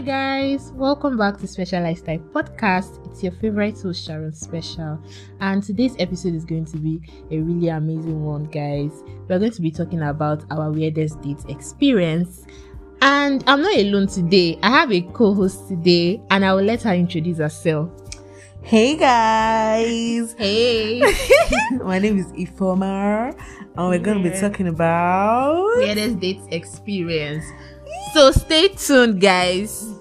Hi guys, welcome back to Special Lifestyle Podcast. It's your favorite host Sharon Special, and today's episode is going to be a really amazing one, guys. We're going to be talking about our weirdest date experience. And I'm not alone today. I have a co-host today, and I will let her introduce herself. Hey guys, Hey, my name is Ifoma, and we're gonna be talking about weirdest date experience. So stay tuned, guys.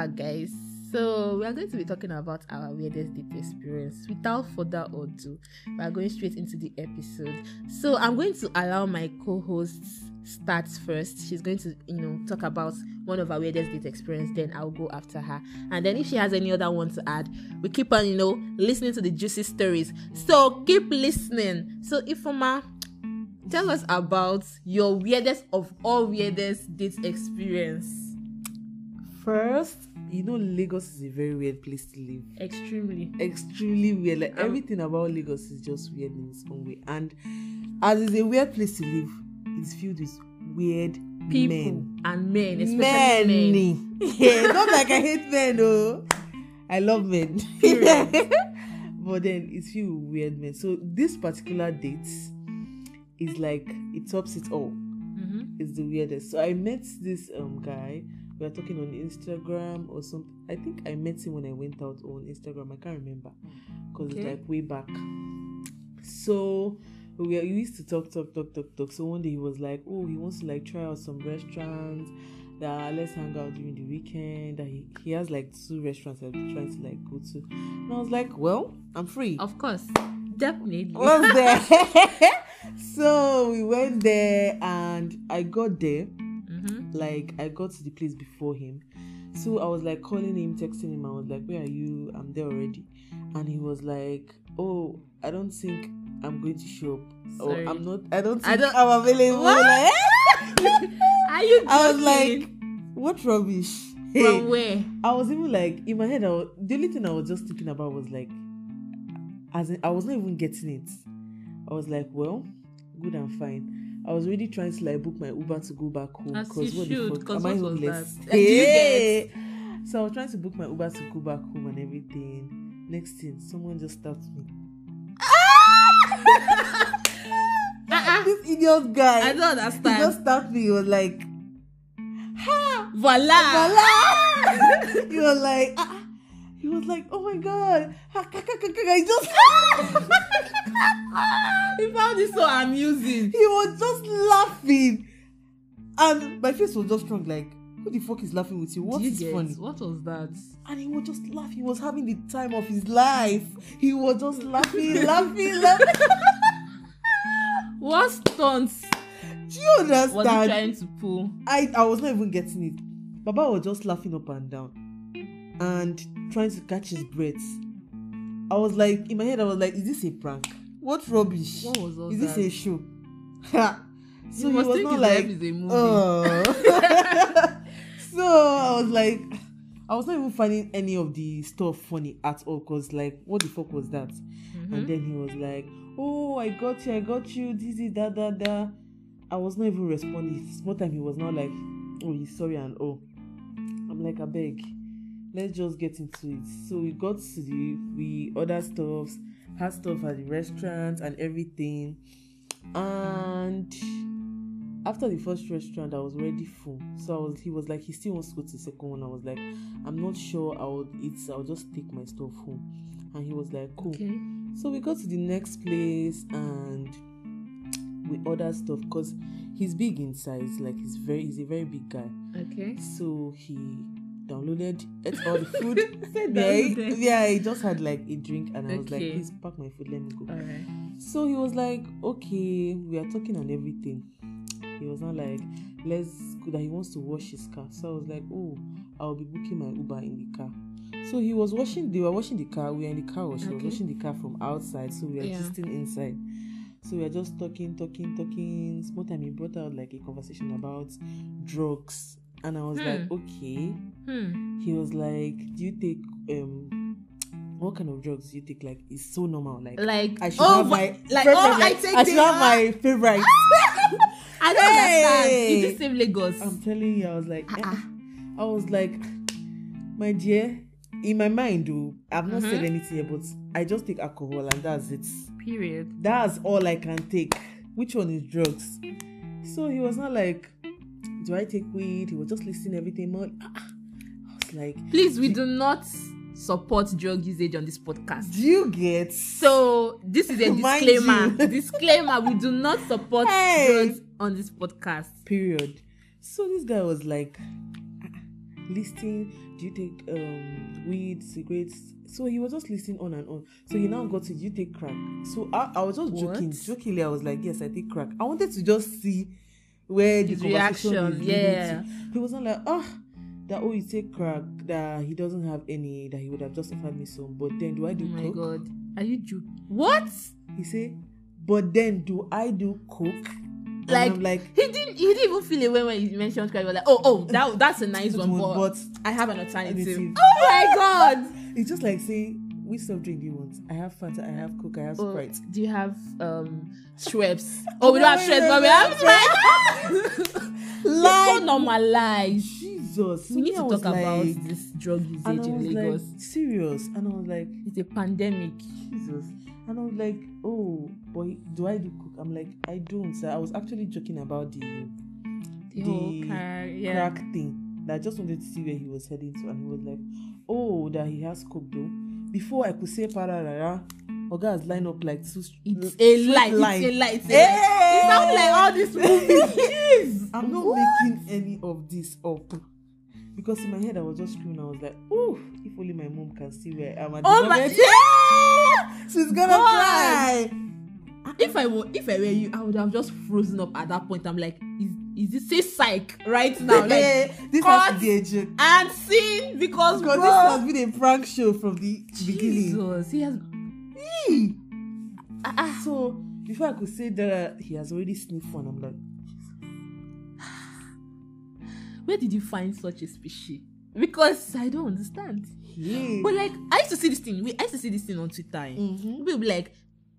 Back, guys. So we are going to be talking about our weirdest date experience. Without further ado, we are going straight into the episode. So I'm going to allow my co-hosts start first. She's going to, you know, talk about one of our weirdest date experience. Then I'll go after her, and then if she has any other one to add, we keep on, you know, listening to the juicy stories. So keep listening. So Ifoma, tell us about your weirdest of all weirdest date experience. first. You know, Lagos is a very weird place to live. Extremely. Extremely weird. Like Um, everything about Lagos is just weird in its own way. And as it's a weird place to live, it's filled with weird People men. and men, especially men. yeah, not like I hate men, oh. I love men. But then it's filled with weird men. So this particular date is like it tops it all. Mhm. It's the weirdest. So I met this um guy. We were talking on Instagram or something. I think I met him when I went out on Instagram. I can't remember because Okay. it's like way back. So we, were- we used to talk, talk, talk, talk, talk. So one day he was like, "Oh, he wants to like try out some restaurants. That let's hang out during the weekend. That he, he has like two restaurants that we're trying to like go to." And I was like, "Well, I'm free." Of course, definitely. was there. so we went there and I got there. Like I got to the place before him. So I was like calling him, texting him. I was like, Where are you? I'm there already. And he was like, Oh, I don't think I'm going to show up. Sorry. Oh, I'm not I don't I don't, I'm available. What? Like, Are you? I was like, what rubbish? from where? I was even like in my head. I was, the only thing I was just thinking about was like, as in, I was not even getting it. I was like, well, good and fine. I was really trying to like book my Uber to go back home because you what the should, fuck 'cause am I homeless? you Hey! So I was trying to book my Uber to go back home and everything. Next thing, someone just stopped me. Uh-uh. This idiot guy. I don't He just stopped me. He was like, ha! Voila. Voila! he was like, ah, he was like, oh my god, he just, He found this so amusing. he was just laughing, and my face was just strong, like, who the fuck is laughing with you? What you is get- funny? What was that? And he was just laughing. He was having the time of his life. He was just laughing, laughing, laughing. What stunts Do you was he understand? trying to pull? I I was not even getting it. Baba was just laughing up and down and trying to catch his breath. I was like, in my head, I was like, is this a prank? What rubbish? What was all is this that? a show? So you he must was think not like, is a movie. oh. so I was like, I was not even finding any of the stuff funny at all because, like, what the fuck was that? Mhm. And then he was like, Oh, I got you, I got you, this is da da da. I was not even responding. Small time he was not like, Oh, he's sorry and oh. I'm like, I beg, let's just get into it. So we got to the we ordered stuff, had stuff at the restaurant and everything. And after the first restaurant, I was already full. So I was he was like, he still wants to go to the second one. I was like, I'm not sure I would eat, I'll just take my stuff home. And he was like, Cool. Okay. So we got to the next place and we ordered stuff because he's big in size, like he's very he's a very big guy. Okay. So he downloaded ate all the food. Said yeah, he just had like a drink and I was like, please pack my food, let me go. Right. So he was like, okay, we are talking on everything. He was not like, let's go that he wants to wash his car. So I was like, oh, I'll be booking my Uber in the car. So he was washing, they were washing the car. We were in the car wash. He was washing the car from outside. So we were Yeah. just still inside. So we were just talking, talking, talking. Small time he brought out like a conversation about drugs. And I was like, Hmm. okay. Hmm. He was like, Do you take um what kind of drugs do you take? Like, it's so normal. Like, Like, I should oh, have my like, favorite, oh, I take I should have my favorite. I don't understand. Hey! Is this same Lagos? I'm telling you, I was like, eh, Uh-uh. I was like, my dear, in my mind, though, I've not said Mhm. anything yet, but I just take alcohol and that's it. Period. That's all I can take. Which one is drugs? So he was not like, do I take weed? He was just listing everything more. Ah, ah. I was like, Please, we do not support drug usage on this podcast. do you get? So this is a disclaimer. disclaimer: We do not support Hey. drugs on this podcast. period. So this guy was like, "Ah, listing, do you take um weed, cigarettes? So he was just listing on and on. So he now got to, do you take crack? So I, I was just joking, jokingly, I was like, yes, I take crack. I wanted to just see where the His conversation reaction, is yeah. He was not like, oh, that oh, you take crack, that he doesn't have any, that he would have just offered me some. But then do I Oh do my coke? god, are you joking? What? He said, but then do I do coke? Like, like, he didn't. He didn't even feel it when, when he mentioned crack. He was like, oh, oh, that that's a nice one, but, but I have an alternative. Alternative. Oh my god. It's just like saying, which soft drink do you want? I have Fanta, I have Coke, I have Oh, Sprite. do you have um Schweppes? Oh, we don't have Schweppes, but we have Sprite. Like- so normalized. Jesus. We need to talk about this drug usage in Lagos. like, serious. And I was like, it's a pandemic. Jesus. And I was like, oh, boy, do I do Coke? I'm like, I don't. sir. I was actually joking about the, The, The whole car, yeah. crack thing. That I just wanted to see where he was heading to. And he was like, oh, that he has Coke though. Before I could say pararara, Oga has lined up like two It's a lie. line. It's a lie. It's a Hey! lie. It sounds like all these movies. I'm not What? making any of this up. Because in my head I was just screaming, I was like, oh, if only my mom can see where I am at the Oh my moment. yeah! She's gonna God. cry. If I were, if I were you, I would have just frozen up at that point. I'm like, is is this say psych right now? Like this has to be a joke. and scene because Because bro, this has been a prank show from the beginning. Jesus, he has. Ah, ah. So before I could say that he has already sniffed one, I'm like, Where did you find such a species? Because I don't understand. yeah. But like, I used to see this thing. We I used to see this thing on Twitter. eh. Mhm. People be like,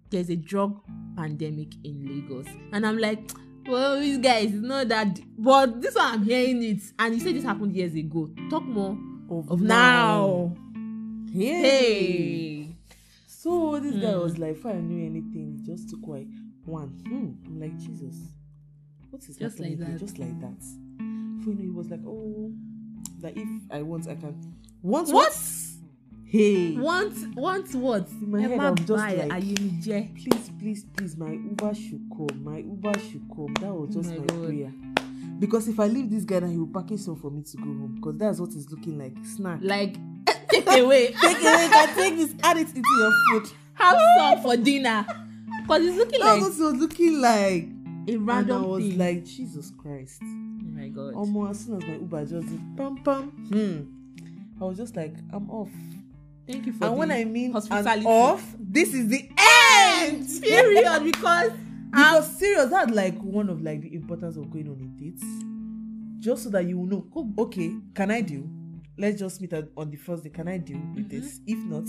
"There's a drug pandemic in Lagos," and I'm like, "Well, these guys, it's not that." d- But this one, I'm hearing it, and you said this happened years ago. Talk more of now. Yeah. Hey, So this guy Hmm. was like, if I knew anything, he just took away one. Hmm. I'm like, Jesus, what is Just happening like that. Just like that. Before you know, he was like, oh, that if I want, I can. Want what? Hey. Want want what? In my head, I'm just like- ayé mi jẹ́. Please, please, please, my Uber should come. My Uber should come. That was Oh just my my, prayer. Because if I leave this guy, then he will package some for me to go home. Because that's what it's looking like. Snack. Like, take away. take it, can take this, add it into your food. Have some for dinner. Cause it's looking That's like what it was looking like. a random and I was thing. like, Jesus Christ. oh my god. Almost as soon as my Uber just did pam pam, hmm. I was just like, I'm off. Thank you for and when I mean I'm off, this is the end. period because because serious, that's like one of like the importance of going on a date. Just so that you know, oh, okay, can I do? Let's just meet at, on the first day. Can I deal with Mm-hmm. this? If not,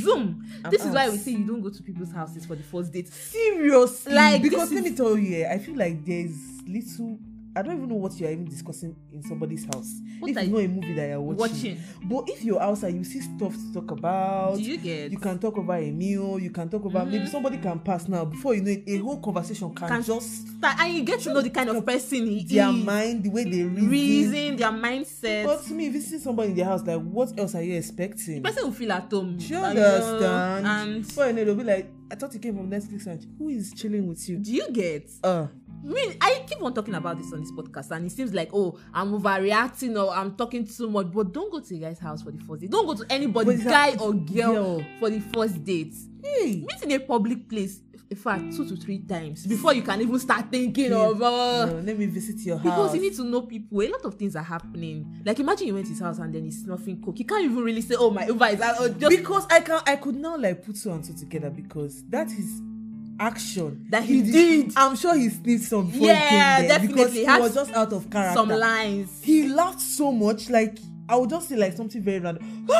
Zoom. I'm this is why out. we say you don't go to people's houses for the first date. seriously, Like, because let is- me tell you, eh, I feel like there's little. I don't even know what you are even discussing in somebody's house. What if it's you not a movie that you're watching. Watching. But if you're outside, you see stuff to talk about. Do you get? You can talk over a meal. You can talk about maybe Mhm. somebody can pass now. Before you know it, a whole conversation can, Can just start, and you get to know the kind of person he their is. mind, the way they reason. reason, their mindset. But to me, if you see somebody in their house, like what else are you expecting? the person will feel at home. Do you understand? And Before you know, they'll be like, I thought you came from Netflix and who is chilling with you? do you get? Uh, mean, I keep on talking about this on this podcast, and it seems like, oh, I'm overreacting or I'm talking too much. But don't go to a guy's house for the first date. Don't go to anybody, guy or girl, girl. for the first date. hey, Meet in a public place, in fact, two to three times before you can even start thinking Please, of. Uh, no, let me visit your because house. you need to know people. A lot of things are happening. Like imagine you went to his house and then he's snuffing coke. You can't even really say, "Oh my Uber is out." Just because I can I could now like put two and two together because that is action That he did. I'm sure he sniffed some before Yeah, he came there because definitely. he Had was just out of character. some lines. He laughed so much, like I would just say like something very random.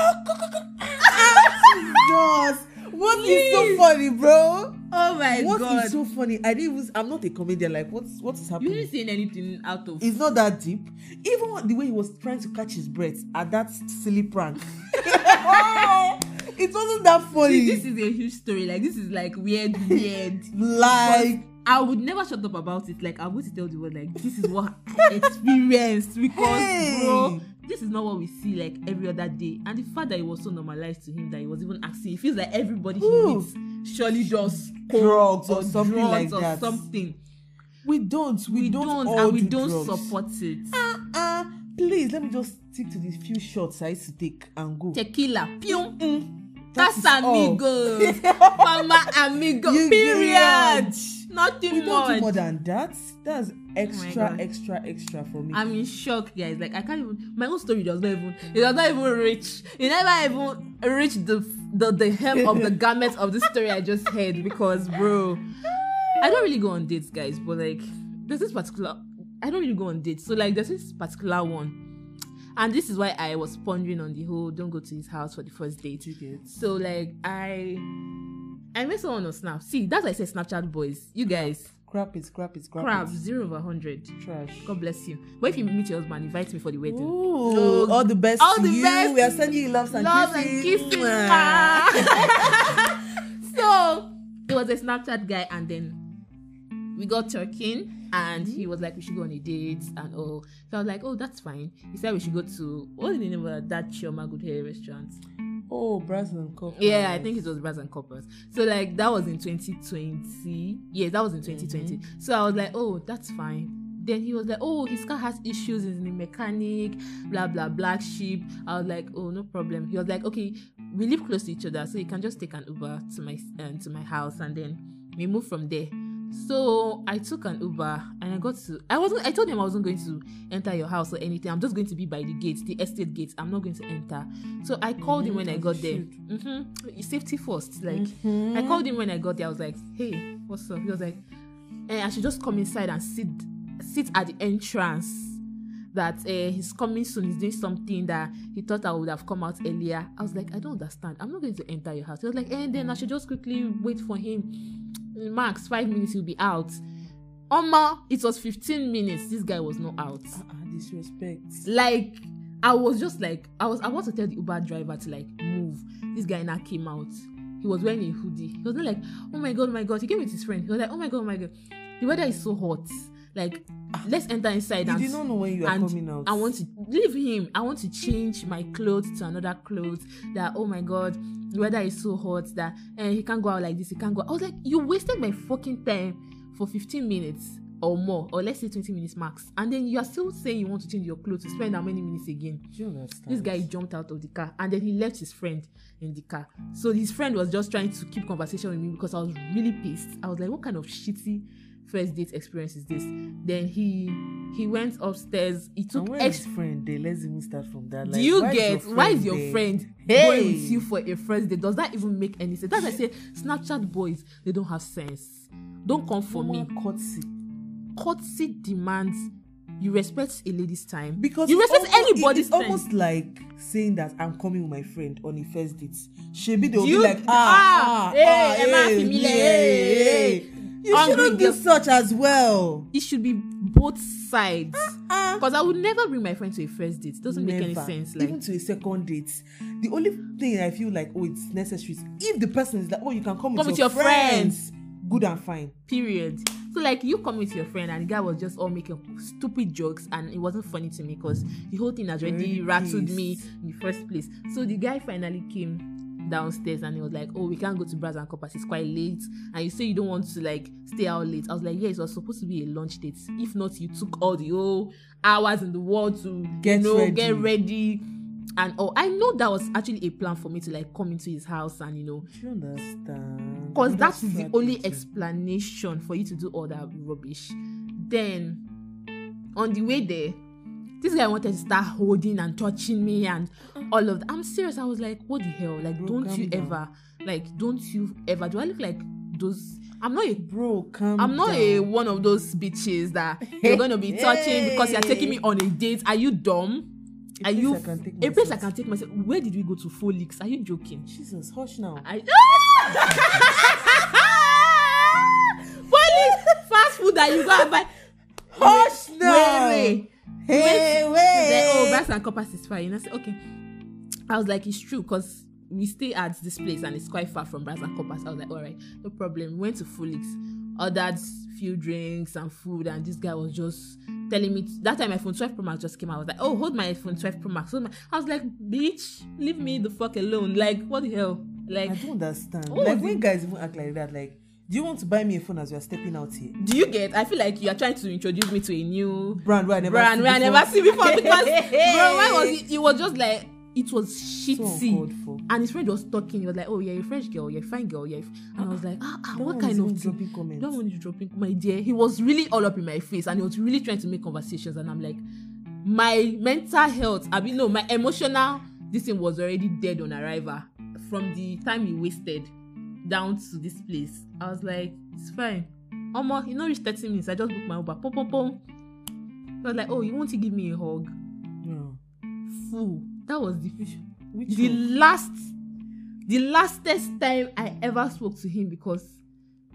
Jesus. What is so Please. funny, bro? Oh my What is god. so funny? I didn't even. I'm not a comedian. Like, what's what is you happening? didn't see anything out of It's not that deep. Even the way he was trying to catch his breath at that silly prank. it wasn't that funny. See, this is a huge story. Like this is like weird, weird. like I would never shut up about it. Like I'm going to tell the world, like this is what I experienced because, Hey. bro, this is not what we see like every other day. And the fact that it was so normalized to him that he was even asking, it feels like everybody Ooh. he meets surely does Drugs coke or something drugs like or that. something. we don't. We, We, don't. don't, all and we do don't drugs. support it. Uh, please let me just stick to the few shots I used to take and go. Tequila, pium, Mm, that that's amigos, mama amigo, You period. Nothing We don't do much. more than that. That's extra, God. extra, extra for me. I'm in shock, guys. Like I can't even. My own story does not even. It does not even reach. It never even reach the the the hem of the garment of the story I just heard. Because, bro, I don't really go on dates, guys. But like, there's this particular. I don't really go on dates. So like, there's this particular one, and this is why I was pondering on the whole don't go to his house for the first date. Tickets. So like, I I met someone on Snap. See, that's why I say Snapchat boys. You guys, Crap is crap is crap crap zero over hundred. Trash. God bless you. But if you meet your husband, invite me for the wedding. Ooh, No. all the best All to the you. best. We are sending you loves and Love kisses. and. Mwah. so it was a Snapchat guy, and then we got talking, and he was like, "We should go on a date," and all. So I was like, "Oh, that's fine." He said we should go to what's the name of that Chioma Good Hair restaurant? oh, brass and copper. Yeah, I think it was Brass and Coppers. So like that was in 2020. Yeah, that was in 2020. So I was like, oh, that's fine. Then he was like, oh, his car has issues, he's in the mechanic, blah blah black sheep. I was like, oh, no problem. He was like, okay, we live close to each other, so you can just take an Uber to my um, to my house, and then we move from there. So I took an Uber and I got to. I wasn't. I told him I wasn't going to enter your house or anything. I'm just going to be by the gate, the estate gate. I'm not going to enter. So I called him Mhm, when I got there. should. hmm Safety first. Like Mhm. I called him when I got there. I was like, "Hey, what's up?" He was like, eh, "I should just come inside and sit, sit at the entrance. That uh, he's coming soon. He's doing something that he thought I would have come out earlier." I was like, "I don't understand. I'm not going to enter your house." He was like, "And then I should just quickly wait for him. Max five minutes, he'll be out." Oma, it was 15 minutes. This guy was not out Uh-uh, disrespect. like I was just like I was I want to tell the Uber driver to like move. This guy now came out. He was wearing a hoodie. He was not like, oh my god, oh my god. He came with his friend. He was like, oh my god, oh my god. The weather is so hot. Like, ah. let's enter inside You and did not know when you are coming out. I want to leave him. I want to change my clothes to another clothes. That oh my god, the weather is so hot that and he can't go out like this. He can't go. I was like, you wasted my fucking time for 15 minutes or more, or let's say 20 minutes max, and then you are still saying you want to change your clothes to spend how many minutes again? Do you understand? This guy jumped out of the car and then he left his friend in the car. So his friend was just trying to keep conversation with me because I was really pissed. I was like, what kind of shitty first date experience is this? Then he he went upstairs. He took And where ex- is friend there? Let's even start from that. do Like, you why get your why is your there? friend Hey! going with you for a first date? Does that even make any sense? That's why I say Snapchat boys, they don't have sense. Don't come for me. Normal courtesy. Courtesy demands you respect a lady's time. Because you it's respect almost- anybody's It's time. almost like saying that I'm coming with my friend on a first date. Shebi they'll You- be like, ah, ah, ah, hey, ah, Emma hey, Fimile, yeah, hey, yeah. hey. You shouldn't do girl. such as well. it should be both sides. Because I would never bring my friend to a first date. It doesn't make any never. sense. Like Even to a second date. The only thing I feel like, oh, it's necessary is if the person is like, oh, you can come with, Come with your, your friends. Good and fine. period. So like you come with your friend and the guy was just all making stupid jokes and it wasn't funny to me because the whole thing has already Already rattled me in the first place. So the guy finally came downstairs and he was like, Oh, we can't go to Brass and Coppers, it's quite late. And you say you don't want to like stay out late. I was like, Yeah, it was supposed to be a lunch date. If not, you took all the whole hours in the world to Get you know ready. get ready. And oh, I know that was actually a plan for me to like come into his house and you know you understand? because that is the only explanation for you to do all that rubbish. Then on the way there, this guy wanted to start holding and touching me and all of that. I'm serious. I was like, what the hell? Like, Bro, don't you down. ever like don't you ever do I look like those I'm not a Bro, I'm not down. a one of those bitches that you're gonna be touching because you're taking me on a date. Are you dumb? A Are you a place I can take myself? Where did we go to? Folix? Are you joking? Jesus, hush now. I Folix fast food that you go and buy. Hush Wait, now. wait, Hey, wait. like, oh, brass and is fine. And I said, okay. I was like, it's true because we stay at this place and it's quite far from brass and compass. I was like, all right, no problem. We went to Fulix, ordered few drinks and food, and this guy was just telling me that time my phone 12 Pro Max just came out. I was like, oh, hold my iPhone 12 Pro Max. Hold my, I was like, bitch, leave me the fuck alone. Like, what the hell? Like, I don't understand. What like when guys even act like that, like, do you want to buy me a phone as we are stepping out here? do you get? I feel like you are trying to introduce me to a new Brand where I never brand where I never see before because bro, why was it? It was just like it was so shitty. for. and his friend was talking. He was like, "Oh, you're a French girl. You're a fine girl. You're." And I was like, "Ah, ah what kind of even thing?" dropping comments. Don't want you dropping, my dear. He was really all up in my face, and he was really trying to make conversations. And I'm like, my mental health. I mean, no, my emotional. This thing was already dead on arrival from the time he wasted down to this place. I was like, it's fine. Omo, you know, reach 30 minutes. I just booked my Uber. Pom pom pom. I was like, oh, you want to give me a hug? No. Fool. That was the Which the one? last the lastest time I ever spoke to him because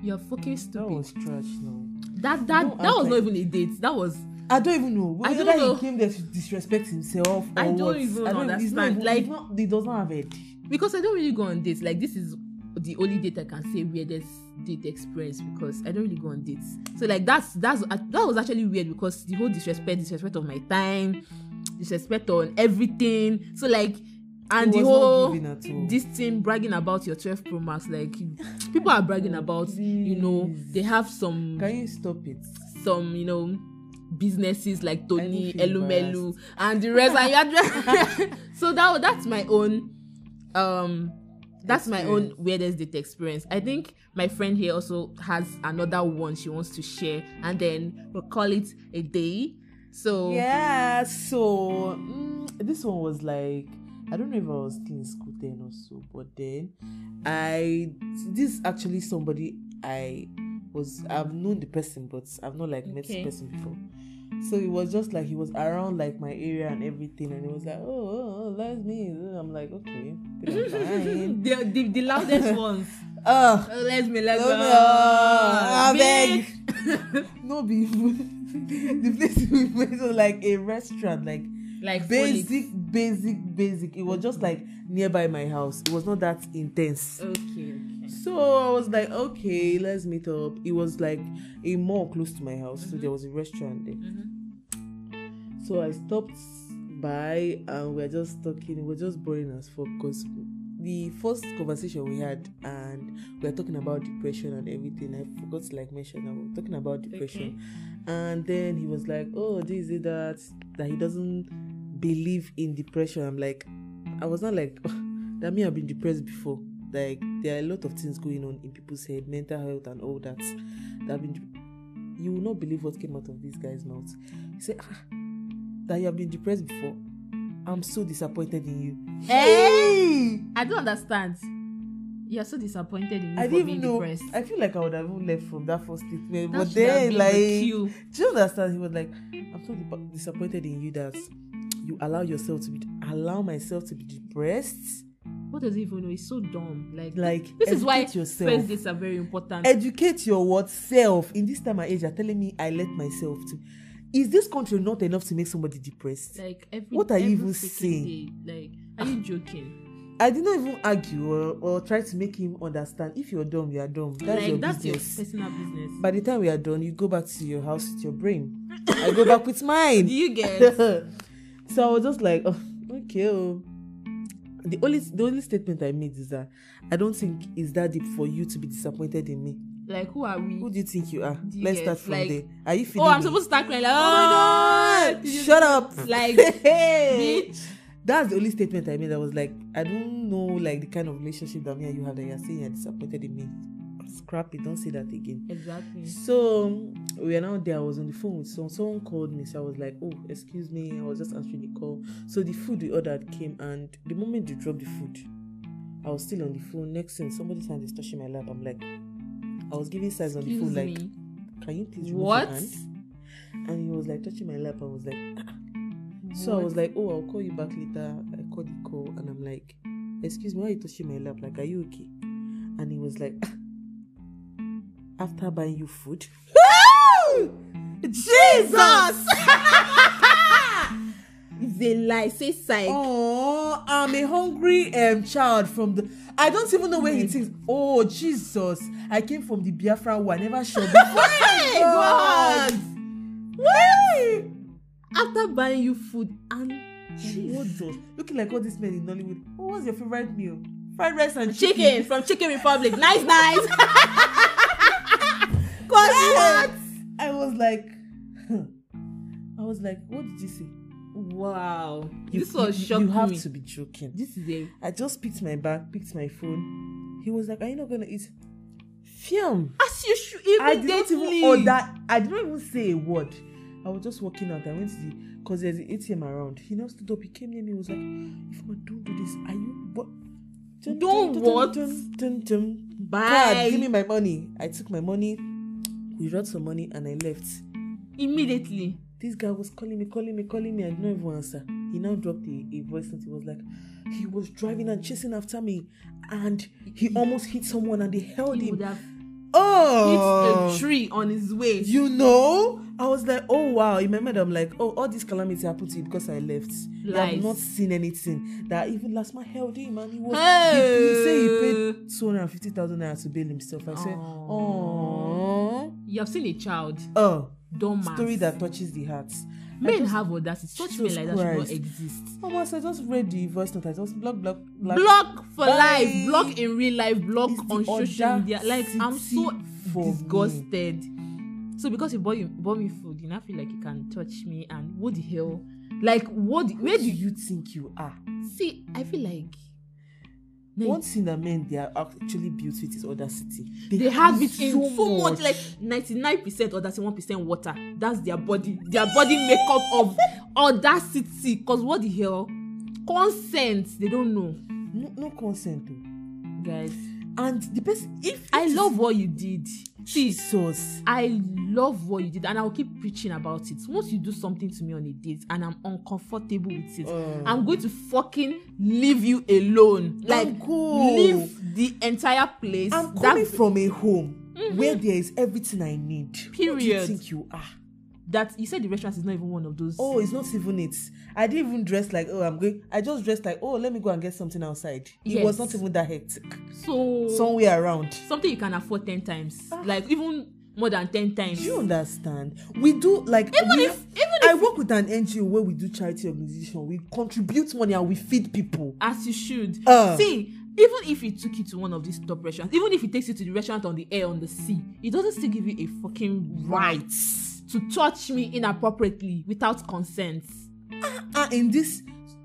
you're fucking That stupid. was trash now. That that Don't that was not even a date. That was I don't even know. I don't know. he came there to disrespect himself or I don't what. even I don't understand. even, Like- not, he does not have head. because I don't really go on dates. Like this is the only date I can say weirdest date experience because I don't really go on dates. So like that's that's that was actually weird because the whole disrespect, disrespect of my time, disrespect on everything. So like and He the whole giving at all. this thing bragging about your 12 pro max like people are bragging about you know they have some Can you stop it? some you know businesses like Tony, Elumelu, and the rest. and so that that's my own um that's my own weirdest date experience. I think my friend here also has another one she wants to share, and then we'll call it a day. So Yeah, so mm, this one was like I don't know if I was still in school then or so, but then I this is actually somebody I was I've known the person, but I've not like met Okay. this person before. So it was just like he was around like my area and everything, and it was like, oh, oh, oh let's meet. I'm like, okay, the, the the loudest ones. Ah, Oh, let's me let no, go. no, I Bitch. beg. no be the place we went was like a restaurant, like like basic, basic, basic. It was just like nearby my house. It was not that intense. Okay. So I was like, okay, let's meet up. It was like a mall close to my house, so Mhm. there was a restaurant there. Mhm. So I stopped by and we are just talking. It was just boring as fuck because the first conversation we had and we were talking about depression and everything. I forgot to like mention that we were talking about depression. And then he was like, Oh, this is that that he doesn't believe in depression. I'm like, I was not like that me I've been depressed before. Like there are a lot of things going on in people's head, mental health and all that. That have been you will not believe what came out of this guy's mouth. He said, ah, that you have been depressed before. I'm so disappointed in you. Hey! I don't understand. You're so disappointed in me I for being know. depressed. I feel like I would have left from that first statement. That but then, been like, do you understand? He was like, I'm so disappointed in you that you allow yourself to be, allow myself to be depressed. What does he even know? He's so dumb. Like, Like, this is why yourself. first dates are very important. Educate your what self. In this time and age, you're telling me I let myself to. Is this country not enough to make somebody depressed? like every What are you even saying? Day. Like, are you joking? I did not even argue or, or try to make him understand. If you're dumb, you are dumb. That's like your that's business. your personal business. By the time we are done, you go back to your house with your brain. I go back with Do mine. you get? so I was just like, oh, okay. Oh. The only the only statement I made is that I don't think it's that deep for you to be disappointed in me. like, who are we? Who do you think you are? Let's start from like, there. Are you feeling Oh, I'm me? supposed to start crying. Like, oh, Oh my god! Shut up! Like, bitch. That's the only statement I made. I was like, I don't know, like the kind of relationship that me and you have that you're saying you're disappointed in me. Scrap it. Don't say that again. Exactly. So we are now there. I was on the phone with someone. Someone called me. So I was like, "Oh, excuse me." I was just answering the call. So the food we ordered came, and the moment they dropped the food, I was still on the phone. Next thing, somebody's hand is touching my lap. I'm like, I was giving signs on the phone, like, "Can you please remove What? your hand?" And he was like touching my lap. I was like, "Ah, So I was like, oh, I'll call you back later. I called the call and I'm like, excuse me, why are you touching my lap? Like, are you okay? And he was like, after buying you food. Jesus! it's a lie. Say psych. Oh, I'm a hungry um child from the. I don't even know where he thinks. Oh Jesus! I came from the Biafran war. I never showed before. Hey, God! What? After buying you food and Jesus! Looking like all these men in Nollywood. Oh, was your favorite meal? Fried rice and chicken from Chicken Republic. Nice, nice. What? I was like, I was like, what did you say? Wow. You, this was you, shocking You have me. to be joking. This is a I just picked my bag, picked my phone. He was like, "Are you not gonna eat?" Film. as you should I did not even order. I did not even say a word. I was just walking out. I went to the because there's an ATM around. He now stood up. He came near me. He was like, "If I don't do this, are you what?" Dun, Don't dun, dun, what? Dun, dun, dun. Bye. Card, give me my money. I took my money. We wrote some money and I left. Immediately. This guy was calling me, calling me, calling me. I did not even answer. He now dropped a, a voice note. He was like, he was driving and chasing after me, and he almost hit someone, and they held He him. would have Oh, hit a tree on his way. you know, I was like, oh wow. In my mind, I'm like, oh, all this calamity happened to you because I left. Lies. have not seen anything. That even last man held him, and he was. Hey. He, he said he paid two hundred and fifty thousand naira to bail himself. I said, oh, You have seen a child. oh, Dumb story that touches the heart. Men just- have audacity. Such men like that should not exist. Almost, I just read the voice note. I just block, block, block. Block for Bye. life. Block in real life. Block It's on social media. Like I'm so for me. disgusted. So because you bought you bought me food, you now feel like you can touch me and what the hell? Like what? Where do you think you are? see? I feel like Like, One thing that men they are actually built with is audacity. they have it in so much, like 99% or that's 1% water. That's their body, their body makeup of audacity. Cause what the hell? Consent, they don't know. no, no consent. oh. Guys, And the person, if I love what you did. Jesus. I love what you did, and I'll keep preaching about it. Once you do something to me on a date and I'm uncomfortable with it, Uh. I'm going to fucking leave you alone. Like, go. leave the entire place. I'm That- coming from a home where there is everything I need. Period. Who do you think you are? That you said the restaurant is not even one of those. Oh, it's not even it. I didn't even dress like oh I'm going. I just dressed like oh let me go and get something outside. It was not even that hectic. so Somewhere around. something you can afford 10 times, like even more than 10 times. Do you understand? We do like Even we, if- even I work with an NGO where we do charity organization. We contribute money and we feed people. as you should. Uh. See, even if he took you to one of these top restaurants, even if it takes you to the restaurant on the air on the sea, it doesn't still give you a fucking right to touch me inappropriately without consent. And in this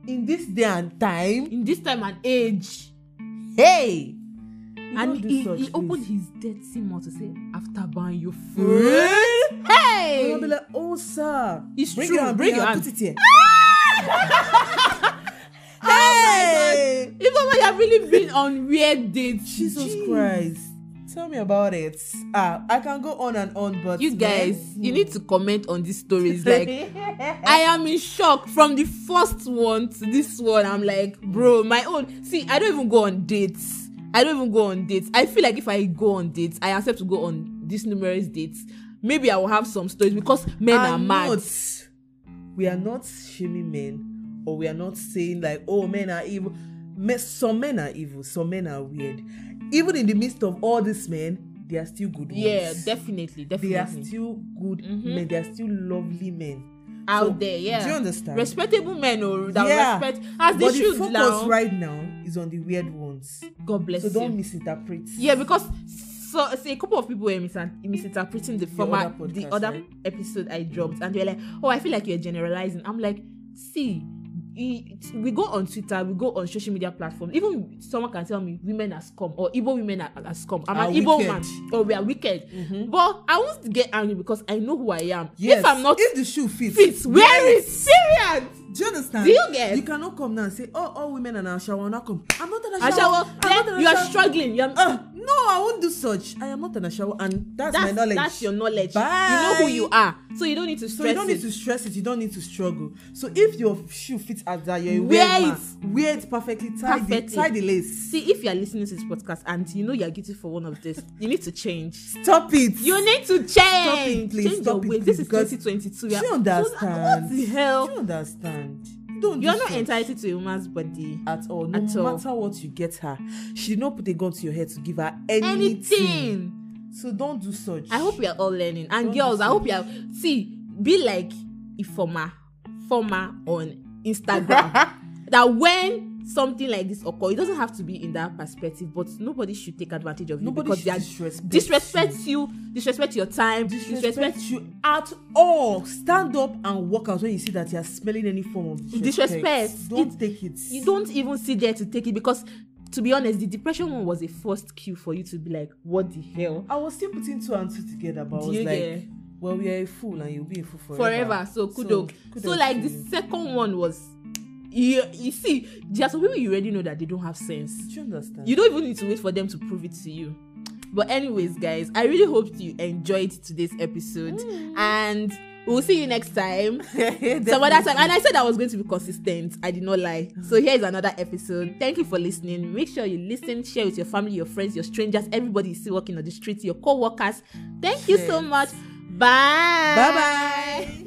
in this day and time, In this time and age, hey, you and he, he opened his dirty mouth to say, "After buying your food, Really? hey." I'll be like, oh sir, It's bring true, Your hand, bring your hand. Put it here. Oh my hey, God. If only I've really been on weird dates. Jesus Jeez. Christ. Tell me about it. Ah, I can go on and on, but You guys, man, you need to comment on these stories. Like, I am in shock from the first one to this one. I'm like, bro, my own. See, I don't even go on dates. I don't even go on dates. I feel like if I go on dates, I accept to go on these numerous dates. Maybe I will have some stories because men are I'm mad. not- we are not shaming men, or we are not saying like, oh, men are evil. Me- some men are evil, some men are weird. Even in the midst of all these men, they are still good ones. Yeah, ones. definitely, They are definitely. still good Mhm. men. They are still lovely men. Out So, there, yeah. Do you understand? Respectable men, or that Yeah. respect as they but the should focus now. right now is on the weird ones. God bless So you. don't misinterpret. Yeah, because so see, a couple of people were mis- misinterpreting the former other podcast, the other right? episode I dropped, and they're like, "Oh, I feel like you're generalizing." I'm like, "See, we go on Twitter, we go on social media platforms. Even someone can tell me women are scum or Igbo women are, are scum. I'm Are an Igbo man, or we are wicked. Mhm. But I won't get angry because I know who I am. Yes. If I'm not if the shoe fits, fit, wear it. Period. Do you understand? Do you get? You cannot come now and say, "Oh, all women are now shower." Now come. I'm not in a A shower. not in Then you are struggling. You're, Uh, no, I won't do such. I am not in a shower, and that's, my that's knowledge. that's your knowledge. Bye. You know who you are, so you don't need to So stress you don't it. need to stress it. You don't need to struggle. So if your shoe fits as that, you're Wear it. Wear it perfectly. Tie the Perfectly. tie the lace. See, if you are listening to this podcast and you know you are guilty for one of this, you need to change. Stop it. You need to change. Stop it, please. Change Stop your it, ways. This please, is because- 2022. Do you understand? What the Do hell? you understand? Don't You are not entitled to a woman's body. at all. No At all. matter what you get her, she did not put a gun to your head to give her anything. Anything. So don't do such. I hope we are all learning. And Don't girls, I hope you are see, be like Ifoma, Former on Instagram. that when something like this occur, it doesn't have to be in that perspective, but nobody should take advantage of you Nobody because they are disrespect disrespect you. you, disrespect your time, disrespect disrespect you at all. Stand up and walk out when you see that you are smelling any form of disrespect. Disrespect. Don't It- take it. you don't even sit there to take it because to be honest, the depression one was a first cue for you to be like, what the hell? I was still putting two and two together, but I Do was you like, get? well, we are a fool and you'll be a fool forever. forever. So kudo. So, kudos like to the second one was you you see, there are some people you already know that they don't have sense. Do you understand? You don't even need to wait for them to prove it to you. But anyways, guys, I really hope you enjoyed today's episode. Mm. And we'll see you next time. Some other time. And I said I was going to be consistent. I did not lie. So mm. here is another episode. Thank you for listening. Make sure you listen, share with your family, your friends, your strangers, everybody you see walking on the street, your co-workers. Thank you so much. Bye. Bye bye.